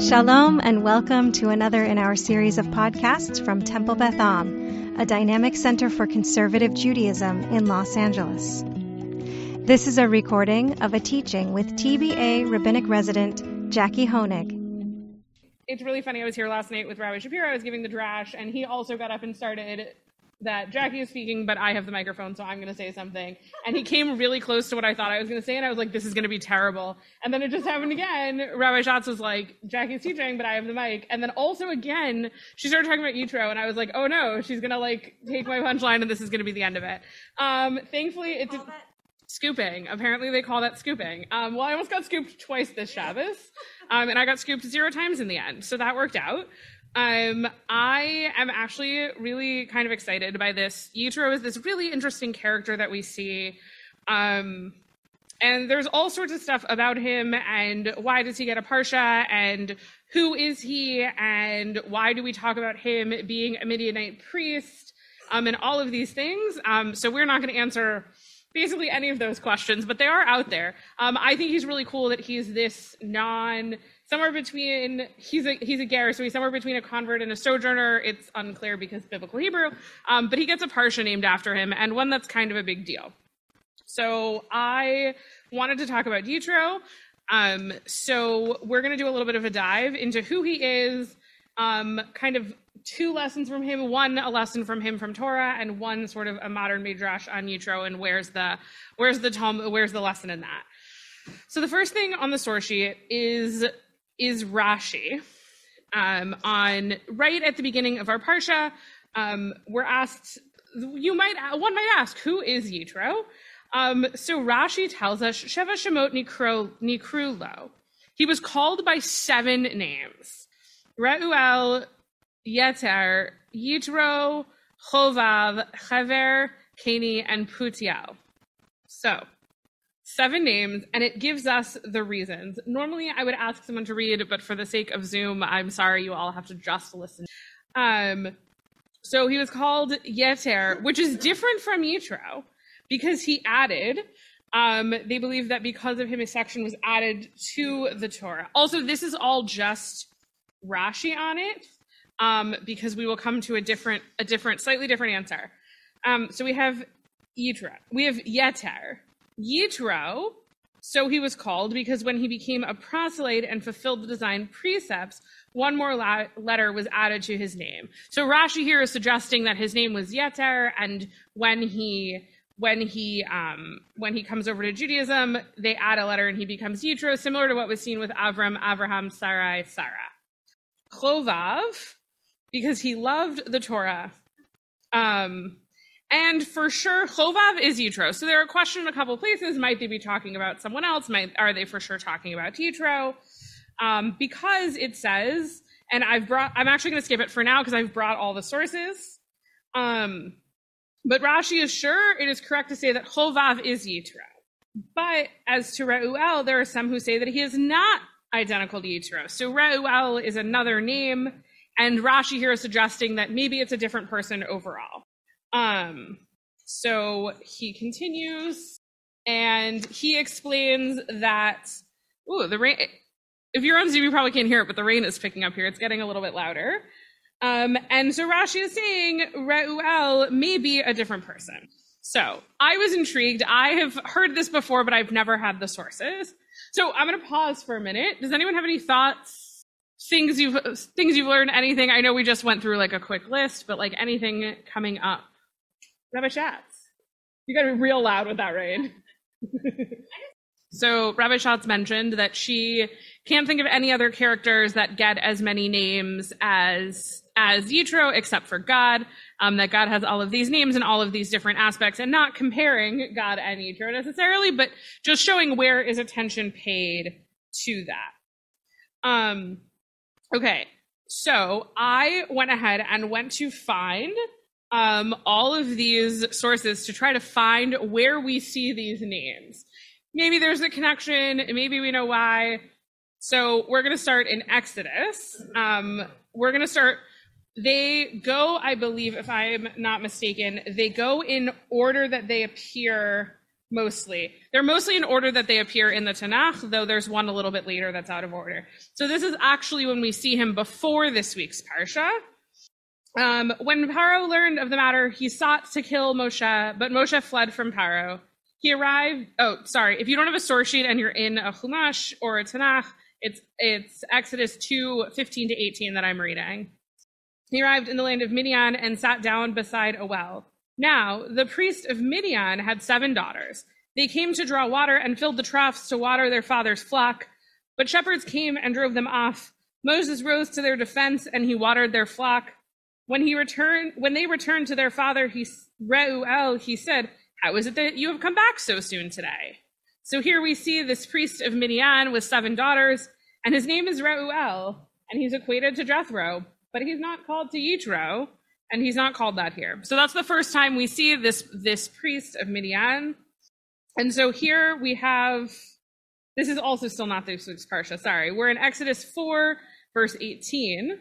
Shalom and welcome to another in our series of podcasts from Temple Beth Am, a dynamic center for conservative Judaism in Los Angeles. This is a recording of a teaching with TBA rabbinic resident Jackie Honig. It's really funny. I was here last night with Rabbi Shapiro. I was giving the drash, and he also got up and started that Jackie is speaking, but I have the microphone, so I'm going to say something. And he came really close to what I thought I was going to say, and I was like, this is going to be terrible. And then it just happened again. Rabbi Schatz was like, Jackie's teaching, but I have the mic. And then also again, she started talking about Yitro, and I was like, oh no, she's going to like take my punchline, and this is going to be the end of it. Um, thankfully, it did. Scooping. Apparently, they call that scooping. Um, well, I almost got scooped twice this Shabbos, um, and I got scooped zero times in the end, so that worked out. Um, I am actually really kind of excited by this. Yitro is this really interesting character that we see. Um, and there's all sorts of stuff about him and why does he get a Parsha and who is he and why do we talk about him being a Midianite priest um, and all of these things. Um, so we're not going to answer basically any of those questions, but they are out there. Um, I think he's really cool that he's this non somewhere between he's a he's a ger, so he's somewhere between a convert and a sojourner. It's unclear because biblical Hebrew, um, but he gets a parsha named after him, and one that's kind of a big deal. So I wanted to talk about Yitro. Um, so we're going to do a little bit of a dive into who he is, um, kind of two lessons from him, one a lesson from him from Torah, and one sort of a modern midrash on Yitro, and where's the where's the Tom, where's the lesson in that. So the first thing on the source sheet is is Rashi. Um, on right at the beginning of our parsha, um, we're asked. You might one might ask, who is Yitro? Um, so Rashi tells us Sheva Shemot Nikru, Nikrulo. He was called by seven names: Reuel, Yeter, Yitro, Chovav, Chaver, Kani, and Putiel. So seven names and it gives us the reasons. Normally I would ask someone to read, but for the sake of Zoom, I'm sorry you all have to just listen. Um, so he was called Yeter, which is different from Yitro because he added. Um, they believe that because of him, a section was added to the Torah. Also, this is all just Rashi on it, um, because we will come to a different, a different, slightly different answer. Um, so we have Yitro, we have Yeter, Yitro, so he was called because when he became a proselyte and fulfilled the design precepts, one more la- letter was added to his name. So Rashi here is suggesting that his name was Yeter, and when he when he um, when he comes over to Judaism, they add a letter and he becomes Yitro, similar to what was seen with Avram, Avraham, Sarai, Sarah. Chovav, because he loved the Torah. Um, and for sure, Chovav is Yitro. So there are questions in a couple places. Might they be talking about someone else? Might are they for sure talking about Yitro? Um, because it says, and I've brought, I'm actually going to skip it for now because I've brought all the sources. Um, but Rashi is sure it is correct to say that Chovav is Yitro. But as to Reuel, there are some who say that he is not identical to Yitro. So Reuel is another name, and Rashi here is suggesting that maybe it's a different person overall. Um, so he continues and he explains that, ooh, the rain, if you're on Zoom, you probably can't hear it, but the rain is picking up here. It's getting a little bit louder. Um, and so Rashi is saying Reuel may be a different person. So I was intrigued. I have heard this before, but I've never had the sources. So I'm going to pause for a minute. Does anyone have any thoughts? Things you've things you've learned? Anything? I know we just went through like a quick list, but like anything coming up Rabbi Schatz. You got to be real loud with that, rain. so Rabbi Schatz mentioned that she can't think of any other characters that get as many names as as Yitro, except for God. Um, that God has all of these names and all of these different aspects, and not comparing God and Yitro necessarily, but just showing where is attention paid to that. Um, okay, so I went ahead and went to find um, all of these sources to try to find where we see these names. Maybe there's a connection, maybe we know why. So we're going to start in Exodus. Um, we're going to start, they go, I believe, if I'm not mistaken, they go in order that they appear mostly. They're mostly in order that they appear in the Tanakh, though there's one a little bit later that's out of order. So this is actually when we see him before this week's Parsha. Um, when Paro learned of the matter, he sought to kill Moshe, but Moshe fled from Paro. He arrived. Oh, sorry. If you don't have a source sheet and you're in a Chumash or a Tanakh, it's it's Exodus 2, 15 to 18 that I'm reading. He arrived in the land of Midian and sat down beside a well. Now, the priest of Midian had seven daughters. They came to draw water and filled the troughs to water their father's flock. But shepherds came and drove them off. Moses rose to their defense and he watered their flock. When he returned, when they returned to their father, he Reuel, he said, "How is it that you have come back so soon today?" So here we see this priest of Midian with seven daughters, and his name is Reuel, and he's equated to Jethro, but he's not called to Yitro, and he's not called that here. So that's the first time we see this this priest of Midian. And so here we have this is also still not this week's parsha. Sorry, we're in Exodus four, verse eighteen.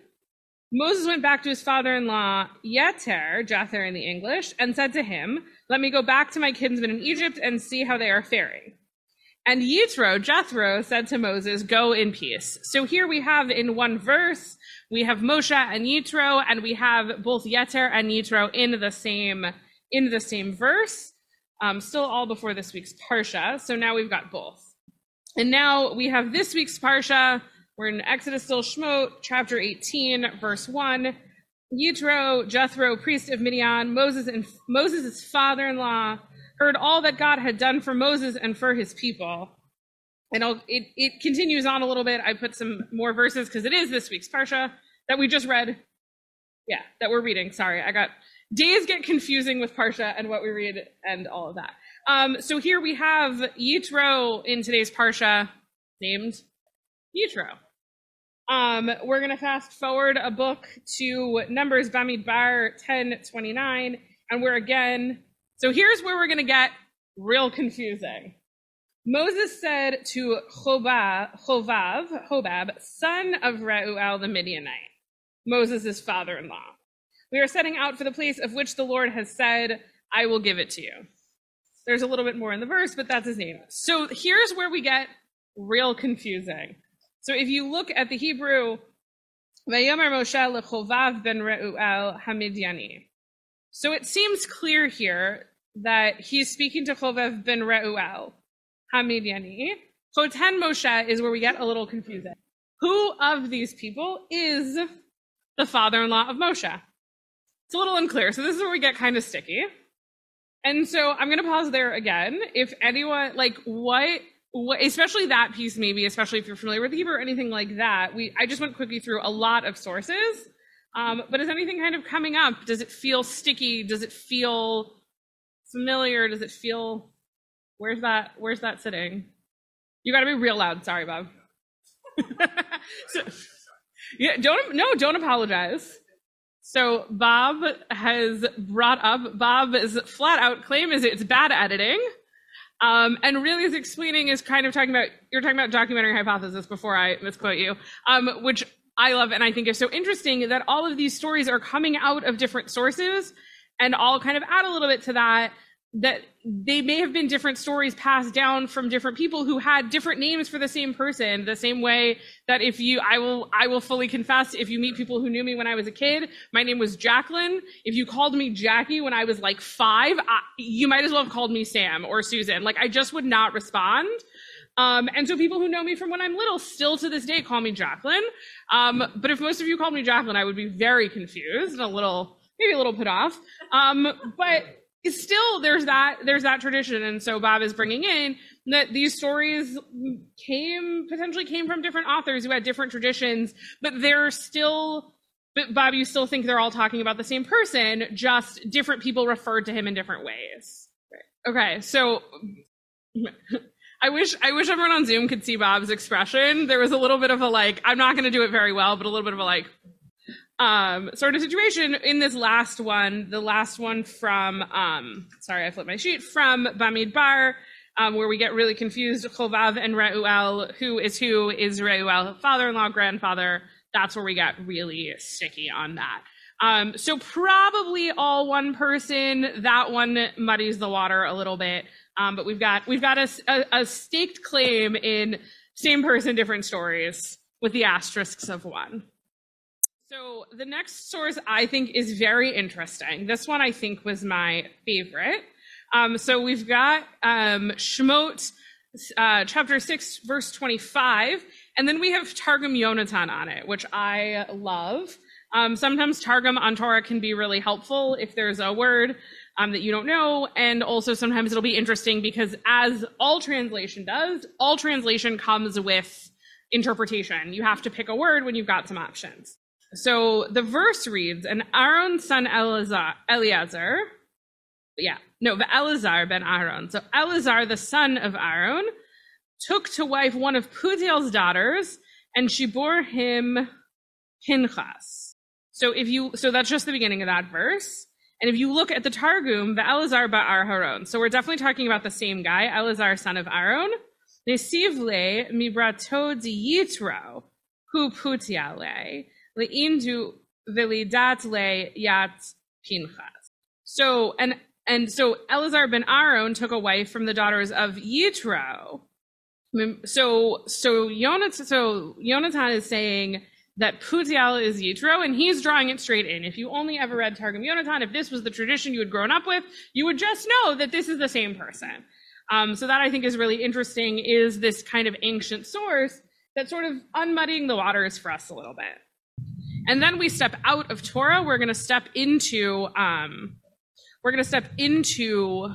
Moses went back to his father-in-law Yeter, Jether in the English, and said to him, "Let me go back to my kinsmen in Egypt and see how they are faring." And Yitro, Jethro, said to Moses, Go in peace. So here we have in one verse, we have Moshe and Yitro, and we have both Yeter and Yitro in the same in the same verse. Um, still all before this week's Parsha. So now we've got both. And now we have this week's Parsha. We're in Exodus still Shemot, chapter 18, verse 1. Yitro, Jethro, priest of Midian, Moses and Moses' father-in-law, heard all that God had done for Moses and for his people. And I'll, it, it continues on a little bit. I put some more verses because it is this week's Parsha that we just read. Yeah, that we're reading. Sorry, I got days get confusing with Parsha and what we read and all of that. Um, so here we have Yitro in today's Parsha named Yitro. Um, we're going to fast forward a book to Numbers Bamidbar 1029, and we're again so here's where we're going to get real confusing. Moses said to Hobab, Hobab, son of Reuel the Midianite, Moses' father-in-law, we are setting out for the place of which the Lord has said, I will give it to you. There's a little bit more in the verse, but that's his name. So here's where we get real confusing. So if you look at the Hebrew, Vayomer Moshe lechovav ben Reuel Hamidiani. So it seems clear here that he's speaking to Chovav ben Reuel, Hamidiani. Choten Moshe is where we get a little confusing. Who of these people is the father-in-law of Moshe? It's a little unclear. So this is where we get kind of sticky. And so I'm going to pause there again. If anyone, like, what, what, especially that piece, maybe, especially if you're familiar with Hebrew or anything like that, we, I just went quickly through a lot of sources. Um, but is anything kind of coming up? Does it feel sticky? Does it feel familiar? Does it feel? Where's that? Where's that sitting? You got to be real loud. Sorry, Bob. so, yeah, don't no, don't apologize. So Bob has brought up Bob's flat out claim is it's bad editing. Um, and really is explaining is kind of talking about you're talking about documentary hypothesis before I misquote you, um, which I love and I think is so interesting that all of these stories are coming out of different sources and I'll kind of add a little bit to that that they may have been different stories passed down from different people who had different names for the same person the same way that if you i will i will fully confess if you meet people who knew me when i was a kid my name was jacqueline. If you called me jackie when i was like five I, you might as well have called me sam or susan. Like i just would not respond um, and so people who know me from when I'm little still to this day call me Jacqueline. Um, but if most of you called me Jacqueline, I would be very confused and a little maybe a little put off. Um, but still, there's that there's that tradition, and so Bob is bringing in that these stories came potentially came from different authors who had different traditions, but they're still. But Bob, you still think they're all talking about the same person, just different people referred to him in different ways. Okay, so I wish I wish everyone on Zoom could see Bob's expression. There was a little bit of a like, I'm not going to do it very well, but a little bit of a like, um, sort of situation in this last one, the last one from, um, sorry, I flipped my sheet, from Bamidbar, um, where we get really confused. Chovav and Reuel, who is who is Reuel, father-in-law, grandfather. That's where we get really sticky on that. Um, so probably all one person. That one muddies the water a little bit. Um, but we've got we've got a, a, a staked claim in same person, different stories with the asterisks of one. So the next source I think is very interesting. This one I think was my favorite. Um, so we've got um, Shemot, uh, chapter 6, verse 25, and then we have Targum Yonatan on it, which I love. Um, sometimes Targum on Torah can be really helpful if there's a word um, that you don't know. And also sometimes it'll be interesting because as all translation does, all translation comes with interpretation. You have to pick a word when you've got some options. So the verse reads, and Aaron's son Eleazar, yeah, no, Elazar ben Aaron. So Elazar, the son of Aaron, took to wife one of Putiel's daughters, and she bore him Pinchas. So if you, so that's just the beginning of that verse. And if you look at the Targum, the Elazar ba'ar Haron. So we're definitely talking about the same guy, Elazar, son of Aaron. Nesivle mibrato di yitro, hu putiale, le'indu velidat le yat pinchas. So, and, and so Elazar ben Aaron took a wife from the daughters of Yitro. So, so Yonatan, so Yonatan is saying, that Putiel is Yitro, and he's drawing it straight in. If you only ever read Targum Yonatan, if this was the tradition you had grown up with, you would just know that this is the same person. Um, so that I think is really interesting, is this kind of ancient source that's sort of unmuddying the waters for us a little bit. And then we step out of Torah. We're going to step into um, we're going to step into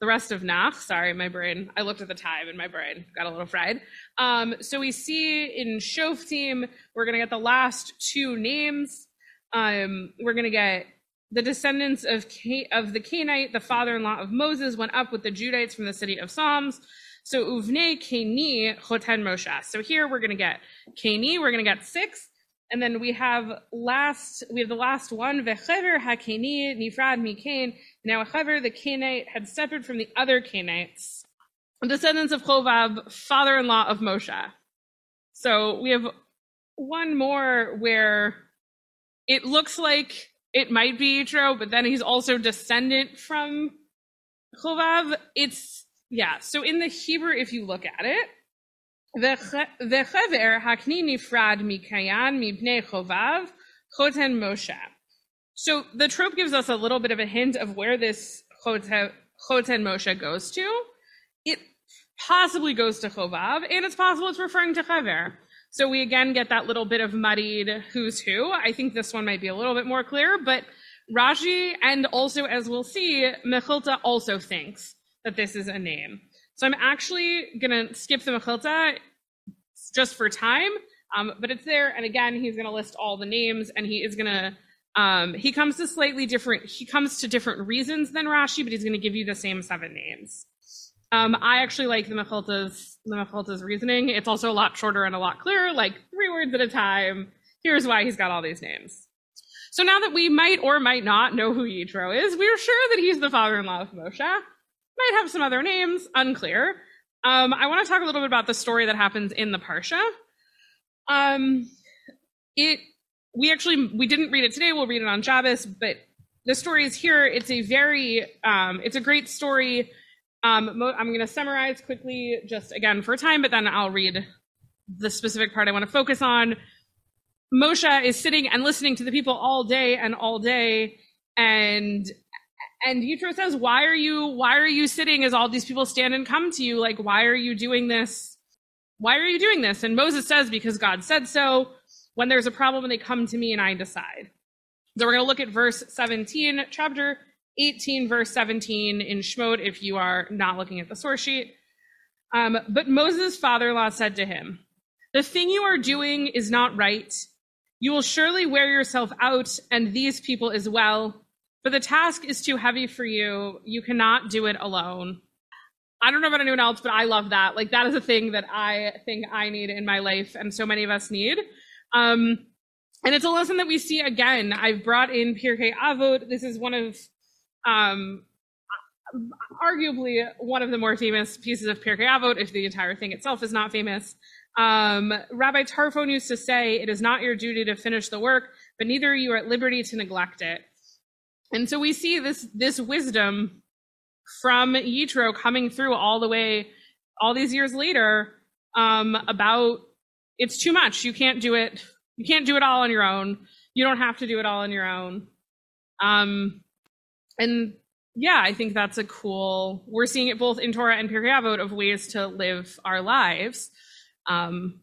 the rest of Nach. Sorry, my brain. I looked at the time and my brain got a little fried. Um, so we see in Shoftim, we're going to get the last two names. Um, we're going to get the descendants of of the Kenite, the father-in-law of Moses, went up with the Judites from the city of Palms. So uvne Keni choten Moshe. So here we're going to get Keni. We're going to get six. And then we have last, we have the last one, Vechever HaKeni Nifrad Mikain. Now, however, the Kenite had separate from the other Kenites, descendants of Chovab, father-in-law of Moshe. So we have one more where it looks like it might be Yitro, but then he's also descendant from Chovab. It's, yeah. So in the Hebrew, if you look at it, וחבר הקני נפרד מקיין מפני חובב choten moshe. So the trope gives us a little bit of a hint of where this choten moshe goes to. It possibly goes to chovav, and it's possible it's referring to chaver. So we again get that little bit of muddied who's who. I think this one might be a little bit more clear, but Rashi and also, as we'll see, Mechilta also thinks that this is a name. So I'm actually going to skip the Mechilta just for time, um, but it's there. And again, he's going to list all the names and he is going to, um, he comes to slightly different, he comes to different reasons than Rashi, but he's going to give you the same seven names. Um, I actually like the Mechilta's, the Mechilta's reasoning. It's also a lot shorter and a lot clearer, like three words at a time. Here's why he's got all these names. So now that we might or might not know who Yitro is, we're sure that he's the father-in-law of Moshe might have some other names, unclear. Um, I want to talk a little bit about the story that happens in the Parsha. Um, it we actually we didn't read it today. We'll read it on Shabbos, but the story is here. It's a very um, it's a great story. Um, I'm going to summarize quickly, just again for time, but then I'll read the specific part I want to focus on. Moshe is sitting and listening to the people all day and all day, and and Yitro says, "Why are you why are you sitting as all these people stand and come to you? Like, why are you doing this? Why are you doing this?" And Moses says, "Because God said so. When there's a problem, they come to me and I decide." So we're going to look at verse 17, chapter 18, verse 17 in Shemot. If you are not looking at the source sheet, um, but Moses' father-in-law said to him, "The thing you are doing is not right. You will surely wear yourself out, and these people as well." But the task is too heavy for you. You cannot do it alone. I don't know about anyone else, but I love that. Like that is a thing that I think I need in my life, and so many of us need. Um, and it's a lesson that we see again. I've brought in Pirkei Avot. This is one of, um, arguably one of the more famous pieces of Pirkei Avot, if the entire thing itself is not famous. Um, Rabbi Tarfon used to say, "It is not your duty to finish the work, but neither are you at liberty to neglect it." And so we see this this wisdom from Yitro coming through all the way, all these years later, um, about it's too much. You can't do it. You can't do it all on your own. You don't have to do it all on your own. Um, and yeah, I think that's a cool. We're seeing it both in Torah and Pirkei Avot of ways to live our lives. Um,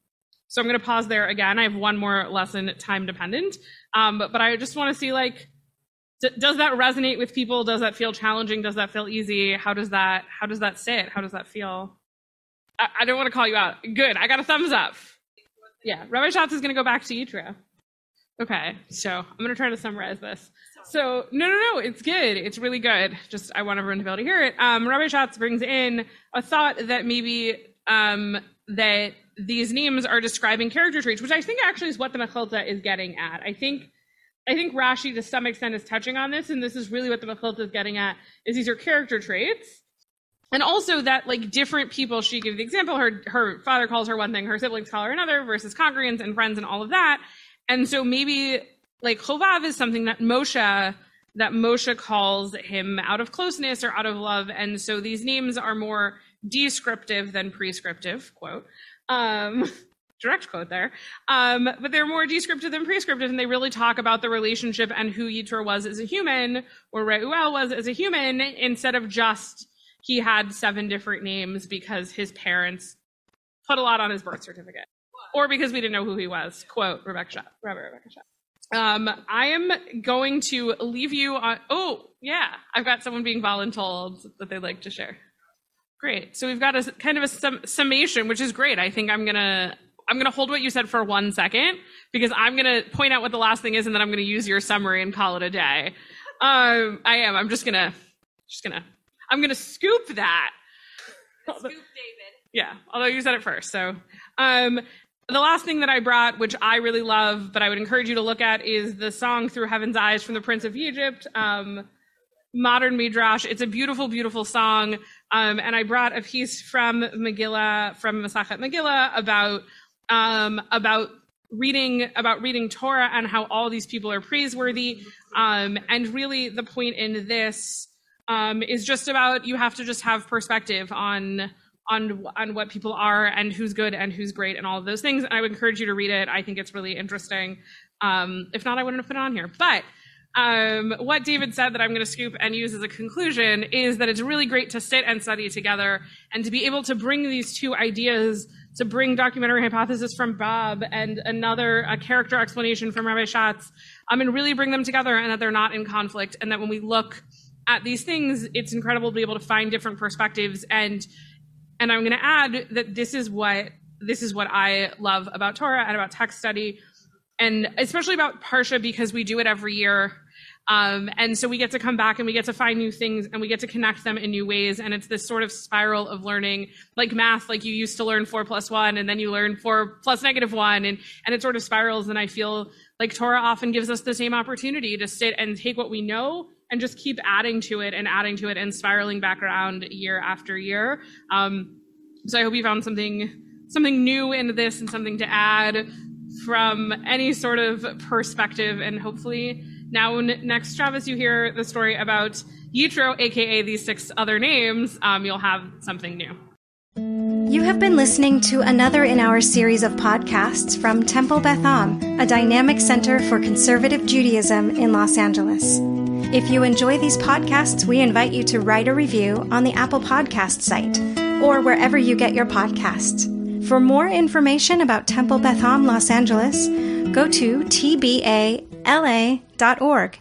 so I'm going to pause there again. I have one more lesson, time dependent, um, but, but I just want to see like, does that resonate with people? Does that feel challenging? Does that feel easy? How does that how does that sit? How does that feel? I, I don't want to call you out. Good, I got a thumbs up. Yeah, Rabbi Schatz is going to go back to Yitro. Okay, so I'm going to try to summarize this. So no, no, no, it's good. It's really good. Just I want everyone to be able to hear it. Um, Rabbi Schatz brings in a thought that maybe um, that these names are describing character traits, which I think actually is what the Mechilta is getting at. I think I think Rashi to some extent is touching on this, and this is really what the Mechilta is getting at: is these are character traits, and also that like different people. She gives the example: her her father calls her one thing, her siblings call her another, versus congregants and friends and all of that. And so maybe like Chovav is something that Moshe that Moshe calls him out of closeness or out of love, and so these names are more descriptive than prescriptive. Quote. Um, direct quote there. Um, but they're more descriptive than prescriptive, and they really talk about the relationship and who Yitro was as a human, or Reuel was as a human, instead of just he had seven different names because his parents put a lot on his birth certificate, or because we didn't know who he was. Quote Rebecca Schatz, Rabbi Rebecca Schatz. Um, I am going to leave you on. Oh, yeah, I've got someone being voluntold that they'd like to share. Great. So we've got a kind of a sum, summation, which is great. I think I'm gonna I'm gonna hold what you said for one second because I'm gonna point out what the last thing is, and then I'm gonna use your summary and call it a day. Um, I am. I'm just gonna just gonna I'm gonna scoop that. Scoop David. Yeah, although you said it first. So, um, the last thing that I brought, which I really love, but I would encourage you to look at, is the song "Through Heaven's Eyes" from the Prince of Egypt. Um, modern midrash. It's a beautiful, beautiful song. Um, and I brought a piece from Megillah, from Masachet Megillah, about um, about reading about reading Torah and how all these people are praiseworthy. Um, and really, the point in this um, is just about you have to just have perspective on on on what people are and who's good and who's great and all of those things. And I would encourage you to read it. I think it's really interesting. Um, if not, I wouldn't have put it on here. But um, what David said that I'm going to scoop and use as a conclusion is that it's really great to sit and study together and to be able to bring these two ideas, to bring documentary hypothesis from Bob and another a character explanation from Rabbi Schatz, um, and really bring them together and that they're not in conflict and that when we look at these things, it's incredible to be able to find different perspectives. And and I'm going to add that this is what this is what I love about Torah and about text study. And especially about Parsha because we do it every year um, and so we get to come back and we get to find new things and we get to connect them in new ways. And it's this sort of spiral of learning, like math, like you used to learn four plus one and then you learn four plus negative one. And, and it sort of spirals. And I feel like Torah often gives us the same opportunity to sit and take what we know and just keep adding to it and adding to it and spiraling back around year after year. Um, so I hope you found something something new in this and something to add from any sort of perspective and hopefully now, next Travis, you hear the story about Yitro, aka these six other names, um, you'll have something new. You have been listening to another in our series of podcasts from Temple Beth Am, a dynamic center for conservative Judaism in Los Angeles. If you enjoy these podcasts, we invite you to write a review on the Apple Podcast site or wherever you get your podcasts. For more information about Temple Beth Am Los Angeles, go to tba la.org